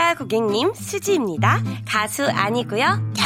반갑습니다, 고객님. 수지입니다. 가수 아니고요.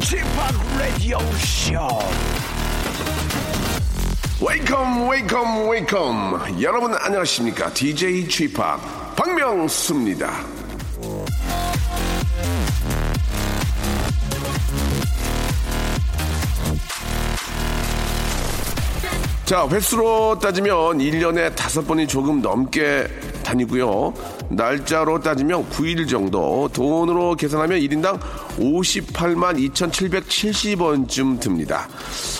Chip, Radio Show. Welcome welcome welcome 여러분 안녕하십니까? DJ p 박명수입니다. 자 횟수로 따지면 1년에 다섯 번이 조금 넘게 다니고요 날짜로 따지면 9일 정도 돈으로 계산하면 1인당 58만 2770원쯤 듭니다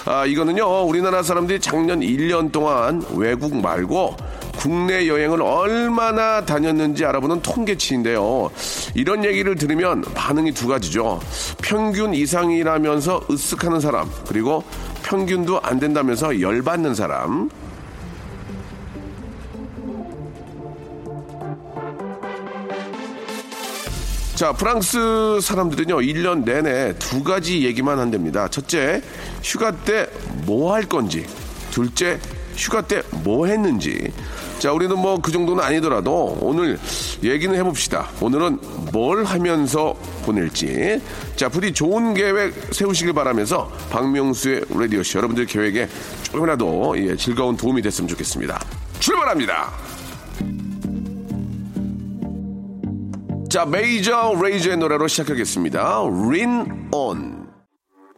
아 이거는요 우리나라 사람들이 작년 1년 동안 외국 말고 국내 여행을 얼마나 다녔는지 알아보는 통계치인데요. 이런 얘기를 들으면 반응이 두 가지죠. 평균 이상이라면서 으쓱하는 사람, 그리고 평균도 안 된다면서 열받는 사람. 자, 프랑스 사람들은요, 1년 내내 두 가지 얘기만 한답니다. 첫째, 휴가 때 뭐 할 건지. 둘째, 휴가 때 뭐 했는지. 자, 우리는 뭐 그 정도는 아니더라도 오늘 얘기는 해봅시다. 오늘은 뭘 하면서 보낼지. 자, 부디 좋은 계획 세우시길 바라면서 박명수의 라디오쇼 여러분들 계획에 조금이라도 예, 즐거운 도움이 됐으면 좋겠습니다. 출발합니다. 자, 메이저 레이저의 노래로 시작하겠습니다. 린 온.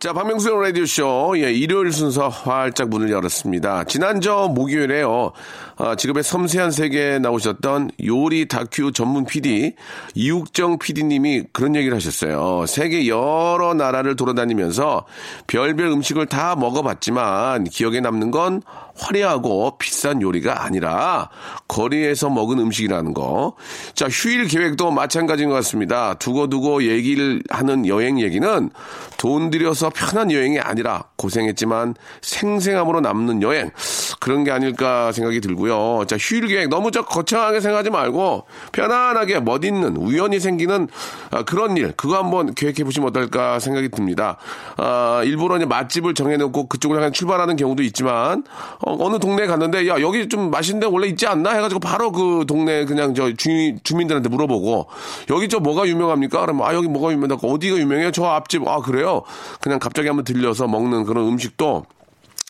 자, 박명수의 라디오쇼, 예, 일요일 순서 활짝 문을 열었습니다. 지난 저 목요일에요, 아, 직업의 섬세한 세계에 나오셨던 요리 다큐 전문 PD, 이욱정 PD님이 그런 얘기를 하셨어요. 세계 여러 나라를 돌아다니면서 별별 음식을 다 먹어봤지만 기억에 남는 건 화려하고 비싼 요리가 아니라 거리에서 먹은 음식이라는 거. 자, 휴일 계획도 마찬가지인 것 같습니다. 두고두고 얘기를 하는 여행 얘기는 돈 들여서 편한 여행이 아니라 고생했지만 생생함으로 남는 여행. 그런 게 아닐까 생각이 들고요. 자, 휴일 계획 너무 저 거창하게 생각하지 말고 편안하게 멋있는 우연히 생기는 아, 그런 일. 그거 한번 계획해 보시면 어떨까 생각이 듭니다. 아, 일부러 이제 맛집을 정해놓고 그쪽으로 출발하는 경우도 있지만 어, 느 동네에 갔는데 야 여기 좀 맛있는 데 원래 있지 않나 해가지고 바로 그 동네 그냥 저 주, 주민들한테 물어보고 여기 저 뭐가 유명합니까? 그러면 아 여기 뭐가 유명하고 어디가 유명해요? 저 앞집 아 그래요? 그냥 갑자기 한번 들려서 먹는 그런 음식도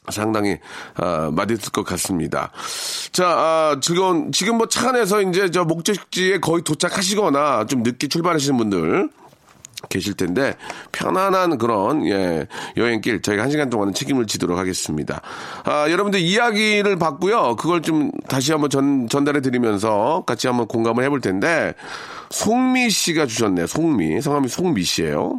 상당히 아, 맛있을 것 같습니다. 자, 아, 즐거운 지금 뭐 차 안에서 이제 저 목적지에 거의 도착하시거나 좀 늦게 출발하시는 분들 계실 텐데 편안한 그런 예, 여행길 저희가 한 시간 동안은 책임을 지도록 하겠습니다. 아, 여러분들 이야기를 받고요. 그걸 좀 다시 한번 전, 전달해 드리면서 같이 한번 공감을 해볼 텐데 송미 씨가 주셨네. 송미 성함이 송미 씨예요.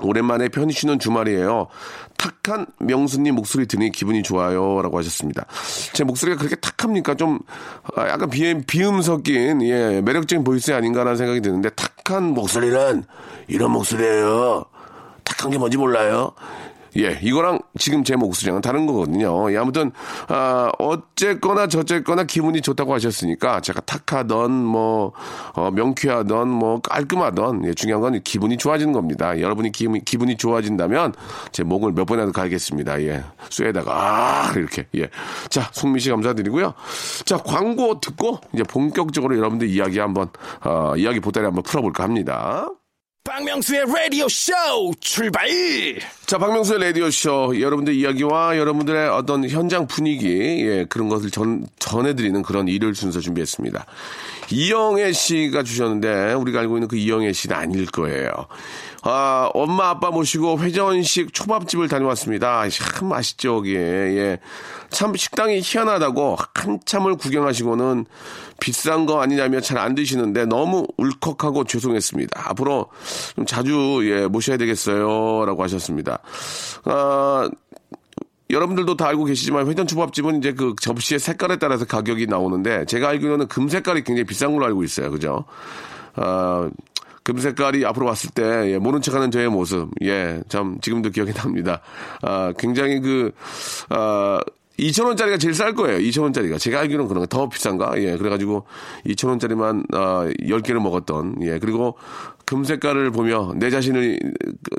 오랜만에 편히 쉬는 주말이에요. 탁한 명수님 목소리 들으니 기분이 좋아요. 라고 하셨습니다. 제 목소리가 그렇게 탁합니까? 좀, 아, 약간 비, 비음 섞인, 예, 매력적인 voice 아닌가라는 생각이 드는데, 탁한 목소리는 이런 목소리예요. 탁한 게 뭔지 몰라요? 예, 이거랑 지금 제 목소리랑 다른 거거든요. 예, 아무튼, 아, 어쨌거나 저쨌거나 기분이 좋다고 하셨으니까 제가 탁하던, 뭐, 어, 명쾌하던, 뭐, 깔끔하던, 예, 중요한 건 기분이 좋아지는 겁니다. 여러분이 기분, 기분이 좋아진다면 제 목을 몇 번이라도 갈겠습니다. 예. 쇠에다가, 아, 이렇게, 예. 자, 송미 씨 감사드리고요. 자, 광고 듣고 이제 본격적으로 여러분들 이야기 한번, 어, 이야기 보따리 한번 풀어볼까 합니다. 박명수의 라디오 쇼 출발! 자, 박명수의 라디오 쇼. 여러분들 이야기와 여러분들의 어떤 현장 분위기, 예, 그런 것을 전, 전해드리는 그런 일요일 순서 준비했습니다. 이영애 씨가 주셨는데, 우리가 알고 있는 그 이영애 씨는 아닐 거예요. 아, 엄마, 아빠 모시고 회전식 초밥집을 다녀왔습니다. 참 맛있죠, 거기에. 예. 참 식당이 희한하다고 한참을 구경하시고는 비싼 거 아니냐며 잘 안 드시는데 너무 울컥하고 죄송했습니다. 앞으로 좀 자주, 예, 모셔야 되겠어요. 라고 하셨습니다. 아, 여러분들도 다 알고 계시지만 회전 초밥집은 이제 그 접시의 색깔에 따라서 가격이 나오는데 제가 알기로는 금 색깔이 굉장히 비싼 걸로 알고 있어요. 그죠? 아, 금 색깔이 앞으로 왔을 때, 예, 모른 척 하는 저의 모습, 예, 참, 지금도 기억이 납니다. 아, 굉장히 그, 아, 2,000원짜리가 제일 쌀 거예요. 2,000원짜리가. 제가 알기로는 그런 거 더 비싼가? 예, 그래가지고 2,000원짜리만, 아, 10개를 먹었던, 예, 그리고 금 색깔을 보며 내 자신을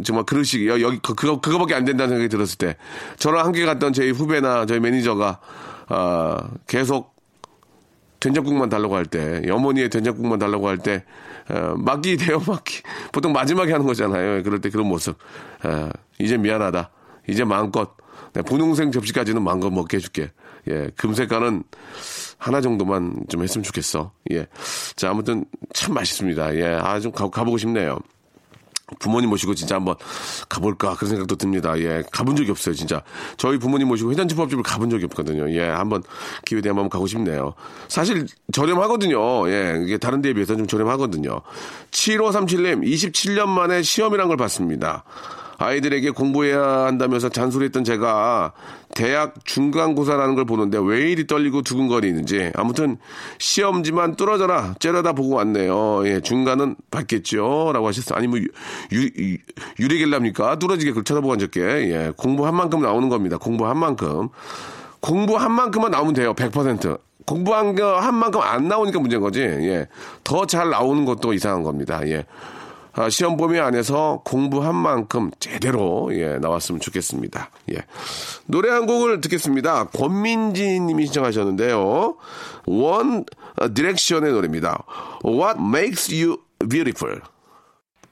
정말 그릇이, 여- 여기, 그- 그거, 그거밖에 안 된다는 생각이 들었을 때, 저랑 함께 갔던 저희 후배나 저희 매니저가, 아, 계속 된장국만 달라고 할 때, 어머니의 된장국만 달라고 할 때, 어, 막기 돼요, 막기. 보통 마지막에 하는 거잖아요. 그럴 때 그런 모습. 어, 이제 미안하다. 이제 마음껏. 내 분홍색 접시까지는 마음껏 먹게 해줄게. 예, 금색깔은 하나 정도만 좀 했으면 좋겠어. 예. 자, 아무튼 참 맛있습니다. 예, 아, 좀 가, 가보고 싶네요. 부모님 모시고 진짜 한번 가볼까 그런 생각도 듭니다. 예, 가본 적이 없어요, 진짜. 저희 부모님 모시고 회전집밥집을 가본 적이 없거든요. 예, 한번 기회 되면 한번 가고 싶네요. 사실 저렴하거든요. 예, 이게 다른 데에 비해서 좀 저렴하거든요. 7537님, 27년 만에 시험이란 걸 봤습니다. 아이들에게 공부해야 한다면서 잔소리했던 제가 대학 중간고사라는 걸 보는데 왜 이리 떨리고 두근거리는지 아무튼 시험지만 뚫어져라 째려다 보고 왔네요. 예, 중간은 받겠죠. 라고 하셨어요. 아니 뭐 유리겔랍니까? 뚫어지게 그걸 쳐다보고 앉았게. 예, 공부한 만큼 나오는 겁니다. 공부한 만큼. 공부한 만큼만 나오면 돼요. 100%. 공부한 거 한 만큼 안 나오니까 문제인 거지. 예. 더 잘 나오는 것도 이상한 겁니다. 예. 아, 시험 범위 안에서 공부한 만큼 제대로 예, 나왔으면 좋겠습니다. 예. 노래 한 곡을 듣겠습니다. 권민지 님이 신청하셨는데요. 원 디렉션의 노래입니다. What makes you beautiful?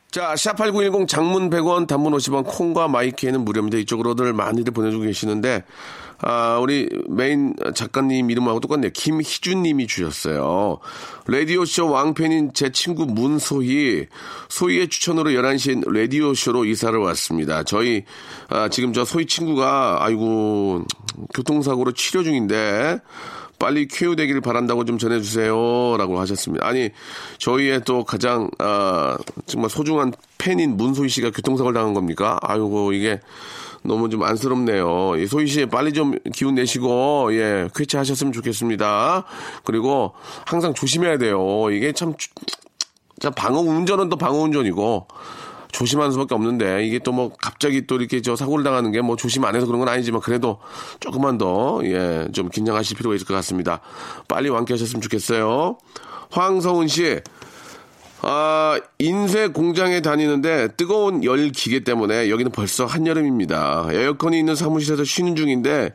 자, 샵8910 장문 100원, 단문 50원, 콩과 마이케이는 무료입니다. 이쪽으로들 많이들 보내주고 계시는데, 아, 우리 메인 작가님 이름하고 똑같네요. 김희준 님이 주셨어요. 라디오쇼 왕팬인 제 친구 문소희, 소희의 추천으로 11시에 라디오쇼로 이사를 왔습니다. 저희, 아, 지금 저 소희 친구가, 아이고, 교통사고로 치료 중인데, 빨리 쾌유되기를 바란다고 좀 전해주세요. 라고 하셨습니다. 아니, 저희의 또 가장, 아, 정말 소중한 팬인 문소희 씨가 교통사고를 당한 겁니까? 아이고, 이게 너무 좀 안쓰럽네요. 이 소희 씨 빨리 좀 기운 내시고, 예, 쾌차하셨으면 좋겠습니다. 그리고 항상 조심해야 돼요. 이게 참, 자, 방어 운전은 또 방어 운전이고, 조심하는 수밖에 없는데 이게 또 뭐 갑자기 또 이렇게 저 사고를 당하는 게 뭐 조심 안 해서 그런 건 아니지만 그래도 조금만 더 예 좀 긴장하실 필요가 있을 것 같습니다. 빨리 완쾌하셨으면 좋겠어요. 황성훈 씨. 아, 인쇄 공장에 다니는데 뜨거운 열 기계 때문에 여기는 벌써 한여름입니다. 에어컨이 있는 사무실에서 쉬는 중인데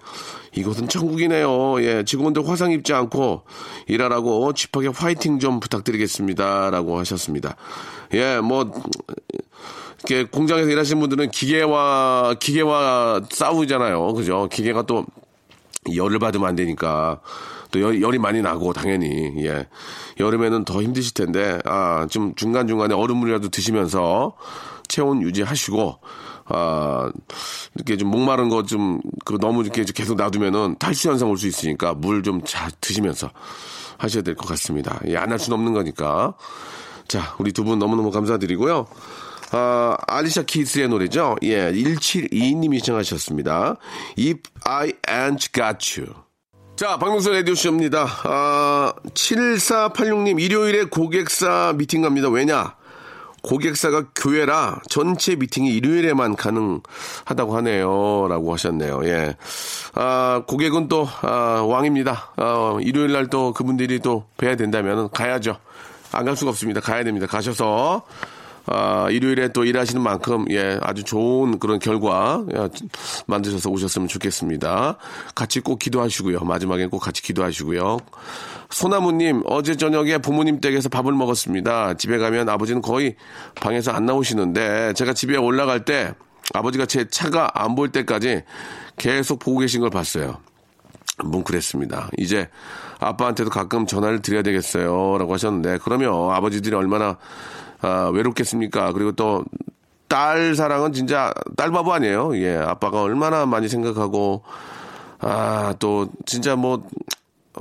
이곳은 천국이네요. 예, 직원들 화상 입지 않고 일하라고 집하게 화이팅 좀 부탁드리겠습니다. 라고 하셨습니다. 예, 뭐, 이렇게 공장에서 일하시는 분들은 기계와, 기계와 싸우잖아요. 그죠? 기계가 또 열을 받으면 안 되니까 또 열, 열이 많이 나고 당연히 예 여름에는 더 힘드실 텐데 아 좀 중간 중간에 얼음물이라도 드시면서 체온 유지하시고 아 이렇게 좀 목마른 거 좀 그 너무 이렇게 계속 놔두면은 탈수 현상 올 수 있으니까 물 좀 잘 드시면서 하셔야 될 것 같습니다. 예, 안 할 수는 없는 거니까 자 우리 두 분 너무너무 감사드리고요. 아, 알리샤 키스의 노래죠. 예, 1722님이 시청하셨습니다. If I ain't got you. 자, 박명수 라디오쇼입니다. 아, 7486님, 일요일에 고객사 미팅 갑니다. 왜냐? 고객사가 교회라 전체 미팅이 일요일에만 가능하다고 하네요. 라고 하셨네요. 예. 아, 고객은 또, 아, 왕입니다. 아, 일요일 날 또 그분들이 또 뵈야 된다면 가야죠. 안 갈 수가 없습니다. 가야 됩니다. 가셔서, 아, 일요일에 또 일하시는 만큼, 예, 아주 좋은 그런 결과, 예, 만드셔서 오셨으면 좋겠습니다. 같이 꼭 기도하시고요. 마지막엔 꼭 같이 기도하시고요. 소나무님, 어제 저녁에 부모님 댁에서 밥을 먹었습니다. 집에 가면 아버지는 거의 방에서 안 나오시는데, 제가 집에 올라갈 때, 아버지가 제 차가 안 보일 때까지 계속 보고 계신 걸 봤어요. 뭉클했습니다. 이제 아빠한테도 가끔 전화를 드려야 되겠어요. 라고 하셨는데, 그러면 아버지들이 얼마나 아, 외롭겠습니까? 그리고 또, 딸 사랑은 진짜 딸 바보 아니에요. 예, 아빠가 얼마나 많이 생각하고, 아, 또, 진짜 뭐, 어,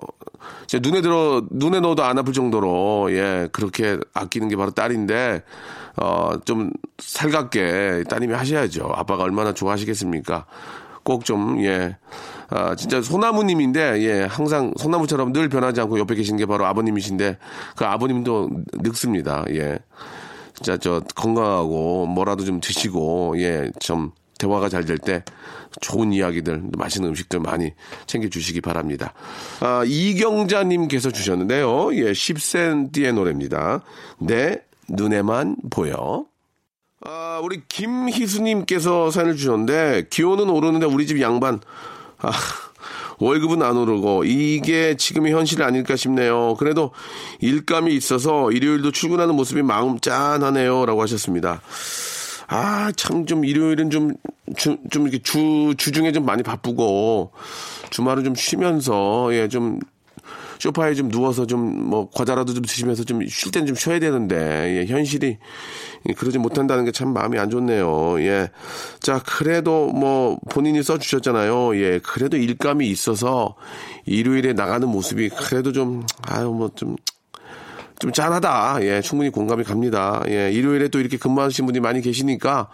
제 눈에 들어, 눈에 넣어도 안 아플 정도로, 예, 그렇게 아끼는 게 바로 딸인데, 어, 좀 살갑게 따님이 하셔야죠. 아빠가 얼마나 좋아하시겠습니까? 꼭 좀, 예. 아, 진짜 소나무님인데, 예, 항상 소나무처럼 늘 변하지 않고 옆에 계신 게 바로 아버님이신데, 그 아버님도 늙습니다. 예. 진짜 저 건강하고 뭐라도 좀 드시고, 예, 좀 대화가 잘 될 때 좋은 이야기들, 맛있는 음식들 많이 챙겨주시기 바랍니다. 아, 이경자님께서 주셨는데요. 예, 10cm의 노래입니다. 내 눈에만 보여. 아, 우리 김희수님께서 사연을 주셨는데, 기온은 오르는데 우리 집 양반, 아, 월급은 안 오르고, 이게 지금의 현실이 아닐까 싶네요. 그래도 일감이 있어서 일요일도 출근하는 모습이 마음 짠하네요. 라고 하셨습니다. 아, 참, 좀, 일요일은 좀, 주, 좀 이렇게 주, 주중에 좀 많이 바쁘고, 주말은 좀 쉬면서, 예, 좀, 쇼파에 좀 누워서 좀 뭐 과자라도 좀 드시면서 좀 쉴 땐 좀 쉬어야 되는데 예, 현실이 그러지 못한다는 게 참 마음이 안 좋네요. 예. 자, 그래도 뭐 본인이 써 주셨잖아요. 예. 그래도 일감이 있어서 일요일에 나가는 모습이 그래도 좀 아유 뭐좀 좀 짠하다. 예, 충분히 공감이 갑니다. 예, 일요일에 또 이렇게 근무하시는 분들이 많이 계시니까,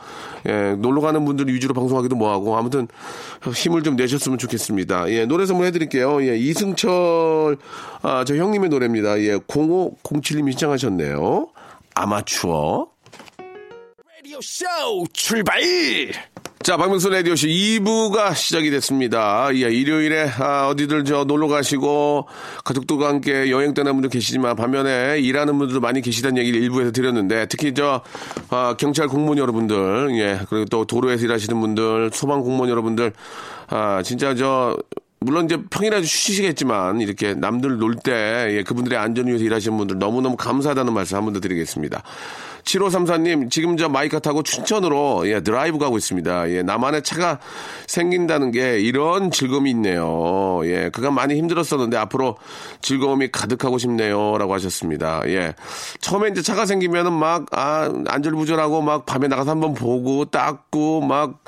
예, 놀러 가는 분들 위주로 방송하기도 뭐하고, 아무튼 힘을 좀 내셨으면 좋겠습니다. 예, 노래 선물 해드릴게요. 예, 이승철, 아, 저 형님의 노래입니다. 예, 0507님이 신청하셨네요. 아마추어. 라디오 쇼 출발! 자, 박명수 라디오쇼 2부가 시작이 됐습니다. 예, 일요일에, 아, 어디들 저 놀러 가시고, 가족들과 함께 여행 떠난 분들 계시지만, 반면에 일하는 분들도 많이 계시다는 얘기를 일부에서 드렸는데, 특히 저, 아, 경찰 공무원 여러분들, 예, 그리고 또 도로에서 일하시는 분들, 소방 공무원 여러분들, 아, 진짜 저, 물론 이제 평일에 쉬시겠지만 이렇게 남들 놀때 예, 그분들의 안전을 위해서 일하시는 분들 너무너무 감사하다는 말씀 한 번 더 드리겠습니다. 7534님, 지금 저 마이카 타고 춘천으로 예, 드라이브 가고 있습니다. 예, 나만의 차가 생긴다는 게 이런 즐거움이 있네요. 예, 그간 많이 힘들었었는데 앞으로 즐거움이 가득하고 싶네요. 라고 하셨습니다. 예. 처음에 이제 차가 생기면은 막, 아, 안절부절하고 막 밤에 나가서 한번 보고 닦고 막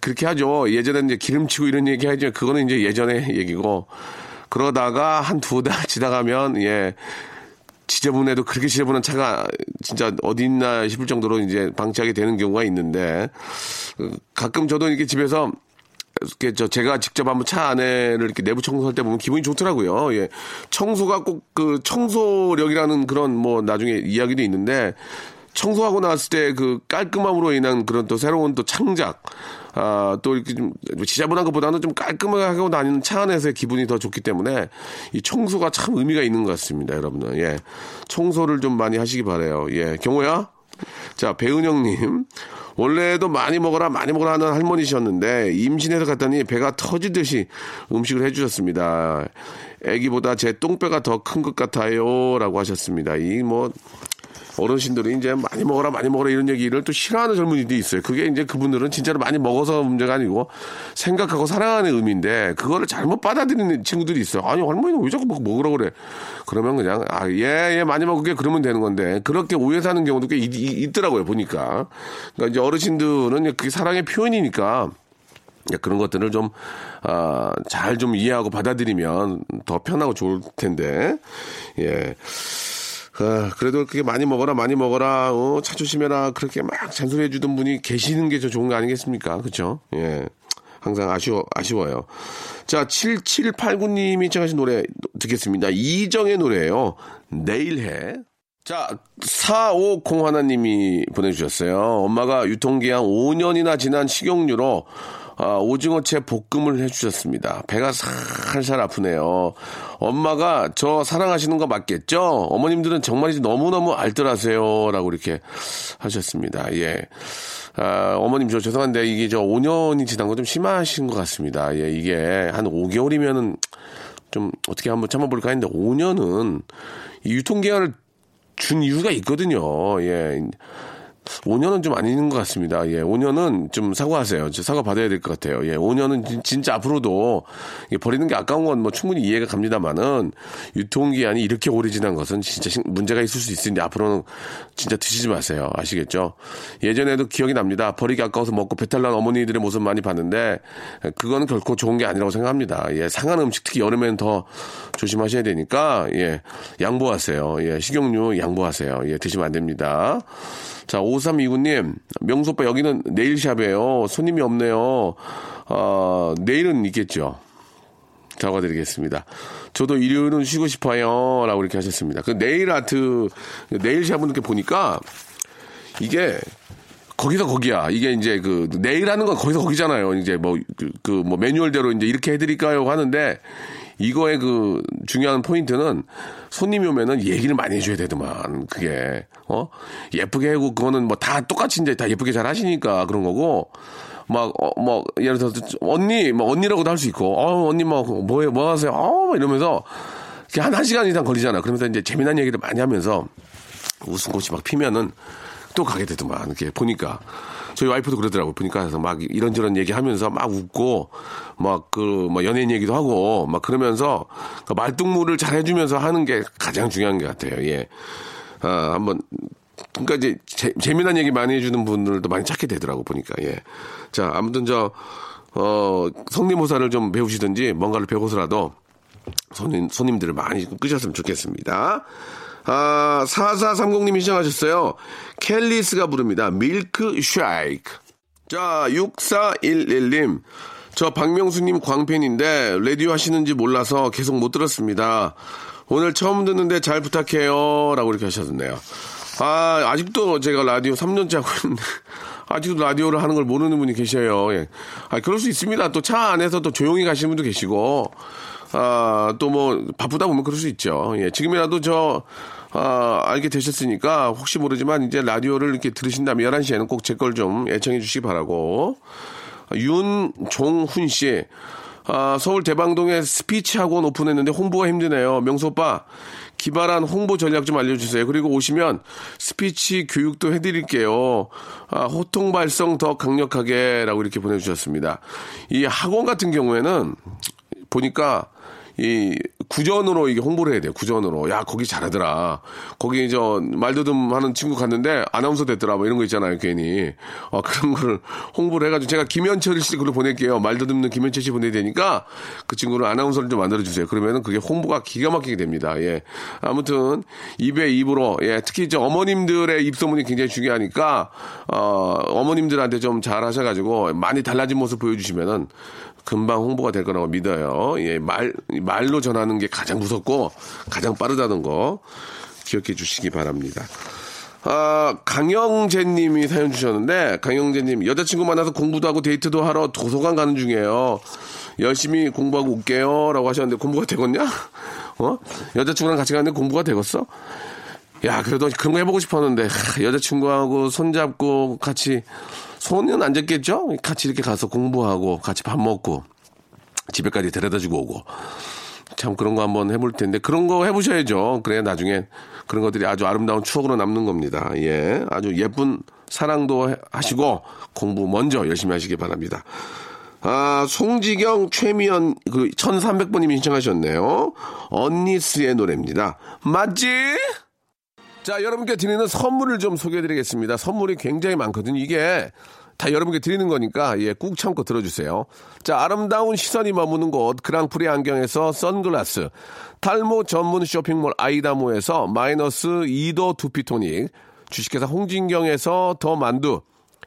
그렇게 하죠. 예전에 이제 기름치고 이런 얘기 하죠. 그거는 이제 예전의 얘기고. 그러다가 한 두 달 지나가면, 예. 지저분해도 그렇게 지저분한 차가 진짜 어디 있나 싶을 정도로 이제 방치하게 되는 경우가 있는데 그 가끔 저도 이렇게 집에서 이렇게 저 제가 직접 한번 차 안에를 이렇게 내부 청소할 때 보면 기분이 좋더라고요. 예. 청소가 꼭 그 청소력이라는 그런 뭐 나중에 이야기도 있는데 청소하고 나왔을 때 그 깔끔함으로 인한 그런 또 새로운 또 창작, 아, 또 이렇게 좀 지저분한 것보다는 좀 깔끔하게 하고 다니는 차 안에서의 기분이 더 좋기 때문에 이 청소가 참 의미가 있는 것 같습니다, 여러분들. 예. 청소를 좀 많이 하시기 바래요. 예. 경호야? 자, 배은영님. 원래도 많이 먹어라, 많이 먹어라 하는 할머니셨는데, 임신해서 갔더니 배가 터지듯이 음식을 해주셨습니다. 애기보다 제 똥배가 더 큰 것 같아요. 라고 하셨습니다. 이 뭐, 어르신들이 이제 많이 먹어라 많이 먹어라 이런 얘기를 또 싫어하는 젊은이도 있어요. 그게 이제 그분들은 진짜로 많이 먹어서 문제가 아니고 생각하고 사랑하는 의미인데 그거를 잘못 받아들이는 친구들이 있어요. 아니 할머니는 왜 자꾸 막 먹으라 그래? 그러면 그냥 아예예 예, 많이 먹을게 그러면 되는 건데 그렇게 오해 사는 경우도 꽤 있, 있더라고요 보니까. 그러니까 이제 어르신들은 그게 사랑의 표현이니까. 그런 것들을 좀, 아, 잘 좀 이해하고 받아들이면 더 편하고 좋을 텐데, 예. 아, 그래도 그렇게 많이 먹어라, 많이 먹어라, 어, 차 조심해라, 그렇게 막 잔소리 해 주던 분이 계시는 게더 좋은 거 아니겠습니까? 그쵸? 예. 항상 아쉬워, 아쉬워요. 자, 7789님이 청하신 노래 듣겠습니다. 이정의 노래예요 내일 해. 자, 450 하나님이 보내주셨어요. 엄마가 유통기한 5년이나 지난 식용유로 아, 오징어채 볶음을 해주셨습니다. 배가 살살 아프네요. 엄마가 저 사랑하시는 거 맞겠죠? 어머님들은 정말이지 너무너무 알뜰하세요. 라고 이렇게 하셨습니다. 예. 아, 어머님 저 죄송한데 이게 저 5년이 지난 거 좀 심하신 것 같습니다. 예, 이게 한 5개월이면은 좀 어떻게 한번 참아볼까 했는데 5년은 이 유통기한을 준 이유가 있거든요. 예. 5년은 좀 아닌 것 같습니다. 예, 5년은 좀 사과하세요. 사과 받아야 될 것 같아요. 예, 5년은 진짜 앞으로도 버리는 게 아까운 건 뭐 충분히 이해가 갑니다만은 유통기한이 이렇게 오래 지난 것은 진짜 문제가 있을 수 있으니 앞으로는 진짜 드시지 마세요. 아시겠죠? 예전에도 기억이 납니다. 버리기 아까워서 먹고 배탈 난 어머니들의 모습 많이 봤는데 그거는 결코 좋은 게 아니라고 생각합니다. 예, 상한 음식 특히 여름에는 더 조심하셔야 되니까 예, 양보하세요. 예, 식용유 양보하세요. 예, 드시면 안 됩니다. 자, 5329님, 명소빠 여기는 네일샵이에요. 손님이 없네요. 어, 내일은 있겠죠. 사과드리겠습니다. 저도 일요일은 쉬고 싶어요. 라고 이렇게 하셨습니다. 그 네일 아트, 네일 샵은 이렇게 보니까 이게 거기서 거기야. 이게 이제 그 네일 하는 건 거기서 거기잖아요. 이제 뭐, 그, 그 뭐 매뉴얼대로 이제 이렇게 해드릴까요? 하는데 이거의 그 중요한 포인트는 손님이 오면은 얘기를 많이 해줘야 되더만 그게 어 예쁘게 하고 그거는 뭐 다 똑같이 이제 다 예쁘게 잘 하시니까 그런 거고 막, 어, 뭐, 예를 들어서, 언니, 뭐, 언니라고도 할 수 있고, 어, 언니, 뭐, 뭐해, 뭐 하세요? 어, 이러면서, 한, 한 시간 이상 걸리잖아. 그러면서 이제 재미난 얘기를 많이 하면서, 웃음꽃이 막 피면은, 또 가게 되더만, 이렇게 보니까. 저희 와이프도 그러더라고요. 보니까 그래서 막 이런저런 얘기하면서 막 웃고 막그뭐 연예인 얘기도 하고 막 그러면서 그 말동무를 잘 해주면서 하는 게 가장 중요한 것 같아요. 예. 아, 한번 그러니까 이제 재, 재미난 얘기 많이 해주는 분들도 많이 찾게 되더라고 보니까 예. 자 아무튼 저 어, 성대모사를 좀 배우시든지 뭔가를 배워서라도 손님, 손님들을 많이 끄셨으면 좋겠습니다. 아, 4430님이 시청하셨어요. 켈리스가 부릅니다. 밀크 쉐이크. 자, 6411님. 저 박명수님 광팬인데 라디오 하시는지 몰라서 계속 못 들었습니다. 오늘 처음 듣는데 잘 부탁해요. 라고 이렇게 하셨네요. 아, 아직도 제가 라디오 3년째 하고 있는데, 아직도 라디오를 하는 걸 모르는 분이 계셔요. 예. 아, 그럴 수 있습니다. 또 차 안에서 또 조용히 가시는 분도 계시고, 아, 또 뭐, 바쁘다 보면 그럴 수 있죠. 예. 지금이라도 저, 아, 알게 되셨으니까 혹시 모르지만 이제 라디오를 이렇게 들으신다면 11시에는 꼭 제 걸 좀 애청해 주시기 바라고. 윤종훈 씨. 아, 서울 대방동에 스피치 학원 오픈했는데 홍보가 힘드네요. 명수 오빠, 기발한 홍보 전략 좀 알려주세요. 그리고 오시면 스피치 교육도 해드릴게요. 아, 호통 발성 더 강력하게 라고 이렇게 보내주셨습니다. 이 학원 같은 경우에는 보니까 이 구전으로 이게 홍보를 해야 돼요. 구전으로. 야, 거기 잘하더라. 거기 저 말더듬 하는 친구 갔는데 아나운서 됐더라. 뭐 이런 거 있잖아요. 괜히. 어, 그런 거를 홍보를 해가지고 제가 김현철 씨 글로 보낼게요. 말더듬는 김현철 씨 보내야 되니까 그 친구를 아나운서를 좀 만들어주세요. 그러면은 그게 홍보가 기가 막히게 됩니다. 예. 아무튼 입에 입으로 예. 특히 저 어머님들의 입소문이 굉장히 중요하니까 어, 어머님들한테 좀 잘 하셔가지고 많이 달라진 모습 보여주시면은 금방 홍보가 될 거라고 믿어요. 예, 말, 말로 전하는 게 가장 무섭고 가장 빠르다는 거 기억해 주시기 바랍니다. 아, 강영재 님이 사연 주셨는데, 강영재 님, 여자친구 만나서 공부도 하고 데이트도 하러 도서관 가는 중이에요. 열심히 공부하고 올게요. 라고 하셨는데, 공부가 되겠냐? 어? 여자친구랑 같이 가는데 공부가 되겠어? 야, 그래도 그런 거 해보고 싶었는데, 여자친구하고 손잡고 같이 손은 안 잡겠죠? 같이 이렇게 가서 공부하고 같이 밥 먹고 집에까지 데려다 주고 오고. 참 그런 거 한번 해볼 텐데 그런 거 해보셔야죠. 그래야 나중에 그런 것들이 아주 아름다운 추억으로 남는 겁니다. 예. 아주 예쁜 사랑도 하시고 공부 먼저 열심히 하시기 바랍니다. 아, 송지경, 최미연, 그, 1300번님이 신청하셨네요. 언니스의 노래입니다. 맞지? 자, 여러분께 드리는 선물을 좀 소개해 드리겠습니다. 선물이 굉장히 많거든요. 이게 다 여러분께 드리는 거니까, 예, 꾹 참고 들어주세요. 자, 아름다운 시선이 머무는 곳, 그랑프리 안경에서 선글라스, 탈모 전문 쇼핑몰 아이다모에서 마이너스 2도 두피토닉, 주식회사 홍진경에서 더 만두,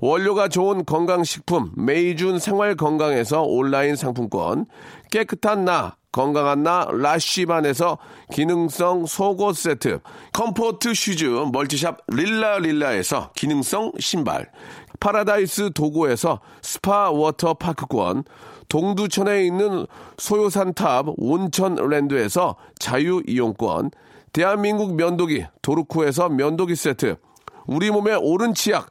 원료가 좋은 건강식품 메이준 생활건강에서 온라인 상품권, 깨끗한 나 건강한 나 라쉬반에서 기능성 속옷 세트, comfort shoes multi shop 릴라 릴라에서 기능성 신발, 파라다이스 도고에서 스파 워터 파크권, 동두천에 있는 소요산탑 온천랜드에서 자유이용권, 대한민국 면도기 도르쿠에서 면도기 세트, 우리 몸의 옳은 치약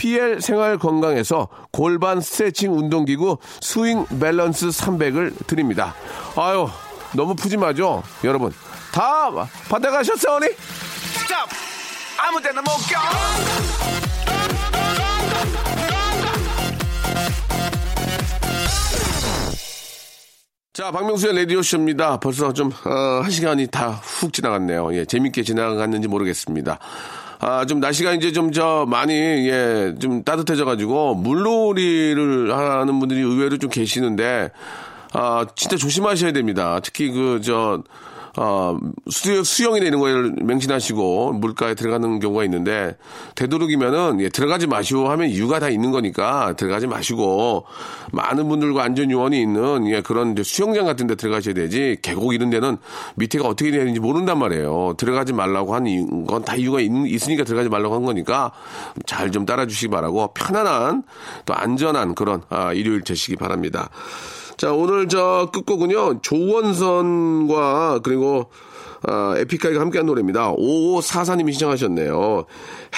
PL 생활 건강에서 골반 스트레칭 운동기구 스윙 밸런스 300을 드립니다. 아유, 너무 푸짐하죠? 여러분, 다 받아가셨어요, 언니? 스탑! 아무 데나 못 껴! 자, 박명수의 라디오쇼입니다. 벌써 좀, 어, 한 시간이 다 훅 지나갔네요. 예, 재밌게 지나갔는지 모르겠습니다. 아, 좀 날씨가 이제 좀 저 많이, 예, 좀 따뜻해져 가지고, 물놀이를 하는 분들이 의외로 좀 계시는데, 아, 진짜 조심하셔야 됩니다. 특히 그, 저, 어, 수, 수영이나 이런 거를 맹신하시고 물가에 들어가는 경우가 있는데 되도록이면은 예, 들어가지 마시고 하면 이유가 다 있는 거니까 들어가지 마시고 많은 분들과 안전 요원이 있는 예, 그런 이제 수영장 같은 데 들어가셔야 되지 계곡 이런 데는 밑에가 어떻게 되는지 모른단 말이에요. 들어가지 말라고 한 건 다 이유가 있, 있으니까 들어가지 말라고 한 거니까 잘 좀 따라 주시기 바라고 편안한 또 안전한 그런 아, 일요일 되시기 바랍니다. 자, 오늘 저 끝곡은요, 조원선과 그리고 아, 에픽하이가 함께한 노래입니다. 5544님이 신청하셨네요.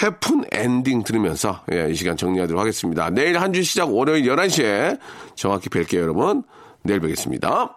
해픈 엔딩 들으면서 예, 이 시간 정리하도록 하겠습니다. 내일 한 주 시작 월요일 11시에 정확히 뵐게요, 여러분. 내일 뵙겠습니다.